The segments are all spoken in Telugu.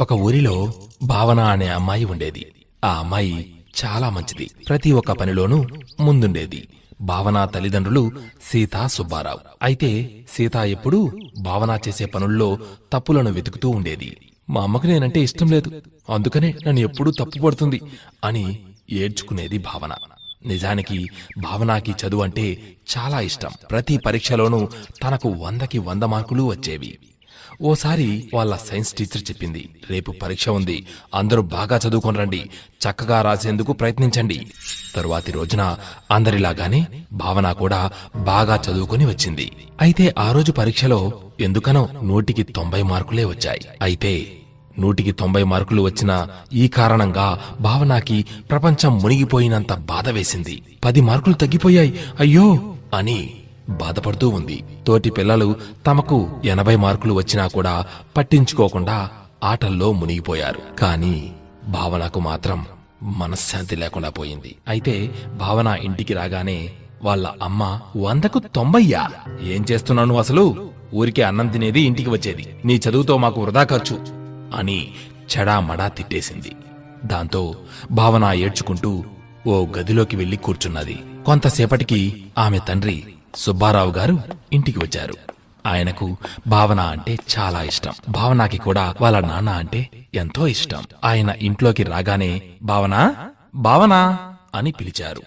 ఒక ఊరిలో భావన అనే అమ్మాయి ఉండేది. ఆ అమ్మాయి చాలా మంచిది. ప్రతి ఒక్క పనిలోనూ ముందుండేది. భావన తల్లిదండ్రులు సీత సుబ్బారావు. అయితే సీత ఎప్పుడూ భావన చేసే పనుల్లో తప్పులను వెతుకుతూ ఉండేది. మా అమ్మకు నేనంటే ఇష్టం లేదు. అందుకనే నన్ను ఎప్పుడూ తప్పు పడుతుంది అని ఏడ్చుకునేది భావన. నిజానికి భావనాకి చదువు అంటే చాలా ఇష్టం. ప్రతి పరీక్షలోనూ తనకు వందకి వంద మార్కులు వచ్చేవి. ఓసారి వాళ్ళ సైన్స్ టీచర్ చెప్పింది. రేపు పరీక్ష ఉంది. అందరూ బాగా చదువుకొని రండి. చక్కగా రాసేందుకు ప్రయత్నించండి. తరువాతి రోజున అందరిలాగానే భావన కూడా బాగా చదువుకొని వచ్చింది. అయితే ఆ రోజు పరీక్షలో ఎందుకనో నూటికి తొంభై మార్కులే వచ్చాయి. అయితే నూటికి తొంభై మార్కులు వచ్చిన ఈ కారణంగా భావనకి ప్రపంచం మునిగిపోయినంత బాధ వేసింది. పది మార్కులు తగ్గిపోయాయి. అయ్యో! అని బాధపడుతూ ఉంది. తోటి పిల్లలు తమకు ఎనభై మార్కులు వచ్చినా కూడా పట్టించుకోకుండా ఆటల్లో మునిగిపోయారు. కానీ భావనకు మాత్రం మనశ్శాంతి లేకుండా పోయింది. అయితే భావన ఇంటికి రాగానే వాళ్ళ అమ్మ వందకు తొంభయ్యా ఏం చేస్తున్నాను అసలు? ఊరికే అన్నం తినేది ఇంటికి వచ్చేది. నీ చదువుతో మాకు వృధా ఖర్చు అని చెడామడా తిట్టేసింది. దాంతో భావన ఏడ్చుకుంటూ ఓ గదిలోకి వెళ్ళి కూర్చున్నది. కొంతసేపటికి ఆమె తండ్రి సుబ్బారావు గారు ఇంటికి వచ్చారు. ఆయనకు భావన అంటే చాలా ఇష్టం. భావనకి కూడా వాళ్ళ నాన్న అంటే ఎంతో ఇష్టం. ఆయన ఇంట్లోకి రాగానే భావన భావన అని పిలిచారు.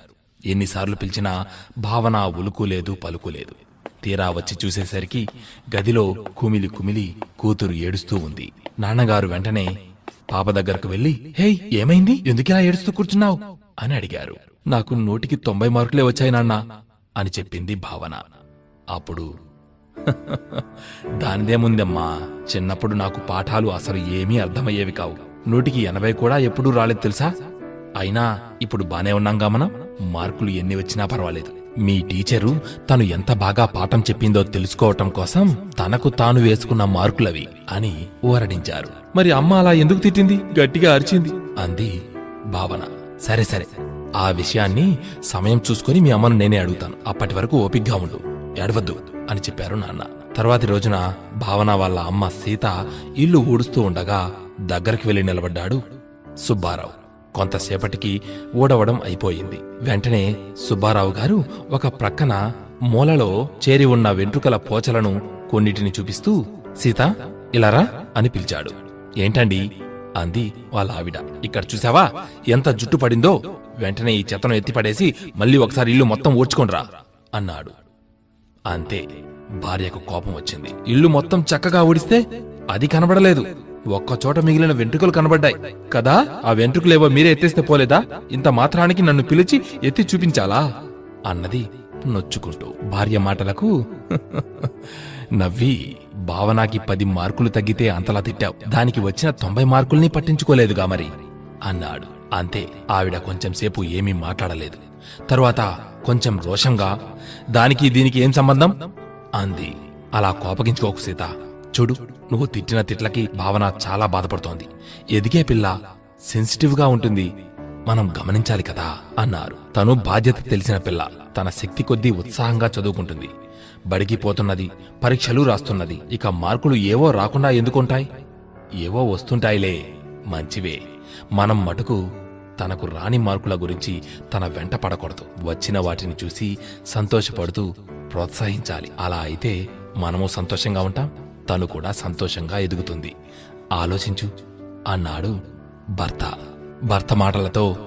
ఎన్నిసార్లు పిలిచినా భావన ఉలుకులేదు పలుకులేదు తీరా వచ్చి చూసేసరికి గదిలో కుమిలి కుమిలి కూతురు ఏడుస్తూ ఉంది. నాన్నగారు వెంటనే పాప దగ్గరకు వెళ్ళి హే ఏమైంది? ఎందుకిలా ఏడుస్తూ కూర్చున్నావు? అని అడిగారు. నాకు నూటికి తొంభై మార్కులే వచ్చాయి నాన్న. అని చెప్పింది భావన. అప్పుడు దానిదేముందమ్మా చిన్నప్పుడు నాకు పాఠాలు అసలు ఏమీ అర్థమయ్యేవి కావు. నూటికి ఎనభై కూడా ఎప్పుడూ రాలేదు తెలుసా? అయినా ఇప్పుడు బానే ఉన్నాంగా మనం? మార్కులు ఎన్ని వచ్చినా పర్వాలేదు. మీ టీచరు తను ఎంత బాగా పాఠం చెప్పిందో తెలుసుకోవటం కోసం తనకు తాను వేసుకున్న మార్కులవి అని ఊరడించారు. మరి అమ్మ అలా ఎందుకు తిట్టింది? గట్టిగా అరిచింది. అంది భావన. సరే సరే. ఆ విషయాన్ని సమయం చూసుకుని మీ అమ్మను నేనే అడుగుతాను. అప్పటి వరకు ఓపిగ్గా ఉండు. ఏడవద్దు అని చెప్పారు నాన్న. తర్వాతి రోజున భావన వాళ్ళ అమ్మ సీత ఇల్లు ఊడుస్తూ ఉండగా దగ్గరికి వెళ్ళి నిలబడ్డాడు సుబ్బారావు. కొంతసేపటికి ఊడవడం అయిపోయింది. వెంటనే సుబ్బారావు గారు ఒక ప్రక్కన మూలలో చేరి ఉన్న వెంట్రుకల పోచలను కొన్నిటిని చూపిస్తూ సీత ఇలారా అని పిలిచాడు. ఏంటండి? అంది వాళ్ళ ఆవిడ. ఇక్కడ చూసావా? ఎంత జుట్టు పడిందో వెంటనే ఈ చెత్తను ఎత్తిపడేసి మళ్ళీ ఒకసారి ఇల్లు మొత్తం ఊడ్చుకోండ్రా అన్నాడు. అంతే భార్యకు కోపం వచ్చింది. ఇల్లు మొత్తం చక్కగా ఊడిస్తే అది కనబడలేదు. ఒక్కచోట మిగిలిన వెంట్రుకలు కనబడ్డాయి. కదా? ఆ వెంట్రుకలేవో మీరే ఎత్తేస్తే పోలేదా? ఇంత మాత్రానికి నన్ను పిలిచి ఎత్తి చూపించాలా? అన్నది నొచ్చుకుంటూ భార్య మాటలకు నవ్వి భావనాకి పది మార్కులు తగ్గితే అంతలా తిట్టావు. దానికి వచ్చిన తొంభై మార్కుల్ని పట్టించుకోలేదుగా మరి అన్నాడు. అంతే ఆవిడ కొంచెం సేపు ఏమీ మాట్లాడలేదు. తరువాత కొంచెం రోషంగా దానికి దీనికి ఏం సంబంధం? అంది. అలా కోపగించుకోకు సీత. చూడు నువ్వు తిట్టిన తిట్లకి భావన చాలా బాధపడుతోంది. ఎదిగే పిల్ల సెన్సిటివ్గా ఉంటుంది. మనం గమనించాలి కదా అన్నారు. తను బాధ్యత తెలిసిన పిల్ల. తన శక్తి కొద్దీ ఉత్సాహంగా చదువుకుంటుంది. బడికి పోతున్నది పరీక్షలు రాస్తున్నది. ఇక మార్కులు ఏవో రాకుండా ఎందుకుంటాయి? ఏవో వస్తుంటాయిలే మంచివే. మనం మటుకు తనకు రాని మార్కుల గురించి తన వెంట పడకూడదు. వచ్చిన వాటిని చూసి సంతోషపడుతూ ప్రోత్సహించాలి. అలా అయితే మనము సంతోషంగా ఉంటాం తను కూడా సంతోషంగా ఎదుగుతుంది. ఆలోచించు. అన్నాడు భర్త. భర్త మాటలతో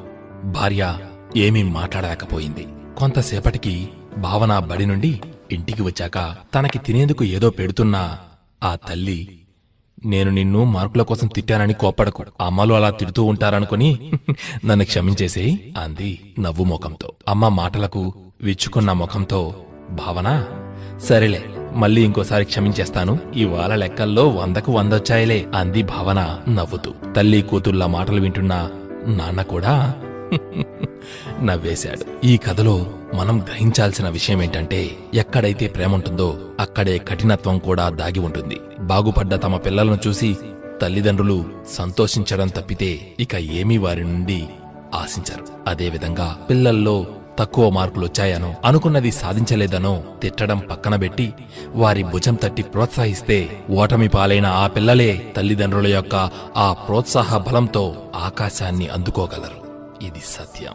భార్య ఏమీ మాట్లాడలేకపోయింది. కొంతసేపటికి భావన బడి నుండి ఇంటికి వచ్చాక తనకి తినేందుకు ఏదో పెడుతున్నా ఆ తల్లి నేను నిన్ను మార్కుల కోసం తిట్టానని కోపడకు అమ్మలు అలా తిడుతూ ఉంటారనుకుని నన్ను క్షమించేసేయి అంది నవ్వు ముఖంతో. అమ్మ మాటలకు విచ్చుకున్న ముఖంతో భావన సరేలే మళ్ళీ ఇంకోసారి క్షమించేస్తాను. ఇవాళ లెక్కల్లో వందకు వందొచ్చాయిలే అంది భావన నవ్వుతూ. తల్లి కూతుళ్ళ మాటలు వింటున్న నాన్న కూడా నవ్వేశాడు. ఈ కథలో మనం గ్రహించాల్సిన విషయం ఏంటంటే ఎక్కడైతే ప్రేమ ఉంటుందో అక్కడే కఠినత్వం కూడా దాగి ఉంటుంది. బాగుపడ్డ తమ పిల్లలను చూసి తల్లిదండ్రులు సంతోషించడం తప్పితే ఇక ఏమీ వారి నుండి ఆశించరు. అదేవిధంగా పిల్లల్లో తక్కువ మార్కులు వచ్చాయనో అనుకున్నది సాధించలేదనో తిట్టడం పక్కన పెట్టి వారి భుజం తట్టి ప్రోత్సహిస్తే ఓటమి పాలైన ఆ పిల్లలే తల్లిదండ్రుల యొక్క ఆ ప్రోత్సాహ బలంతో ఆకాశాన్ని అందుకోగలరు. ఇది సత్యం.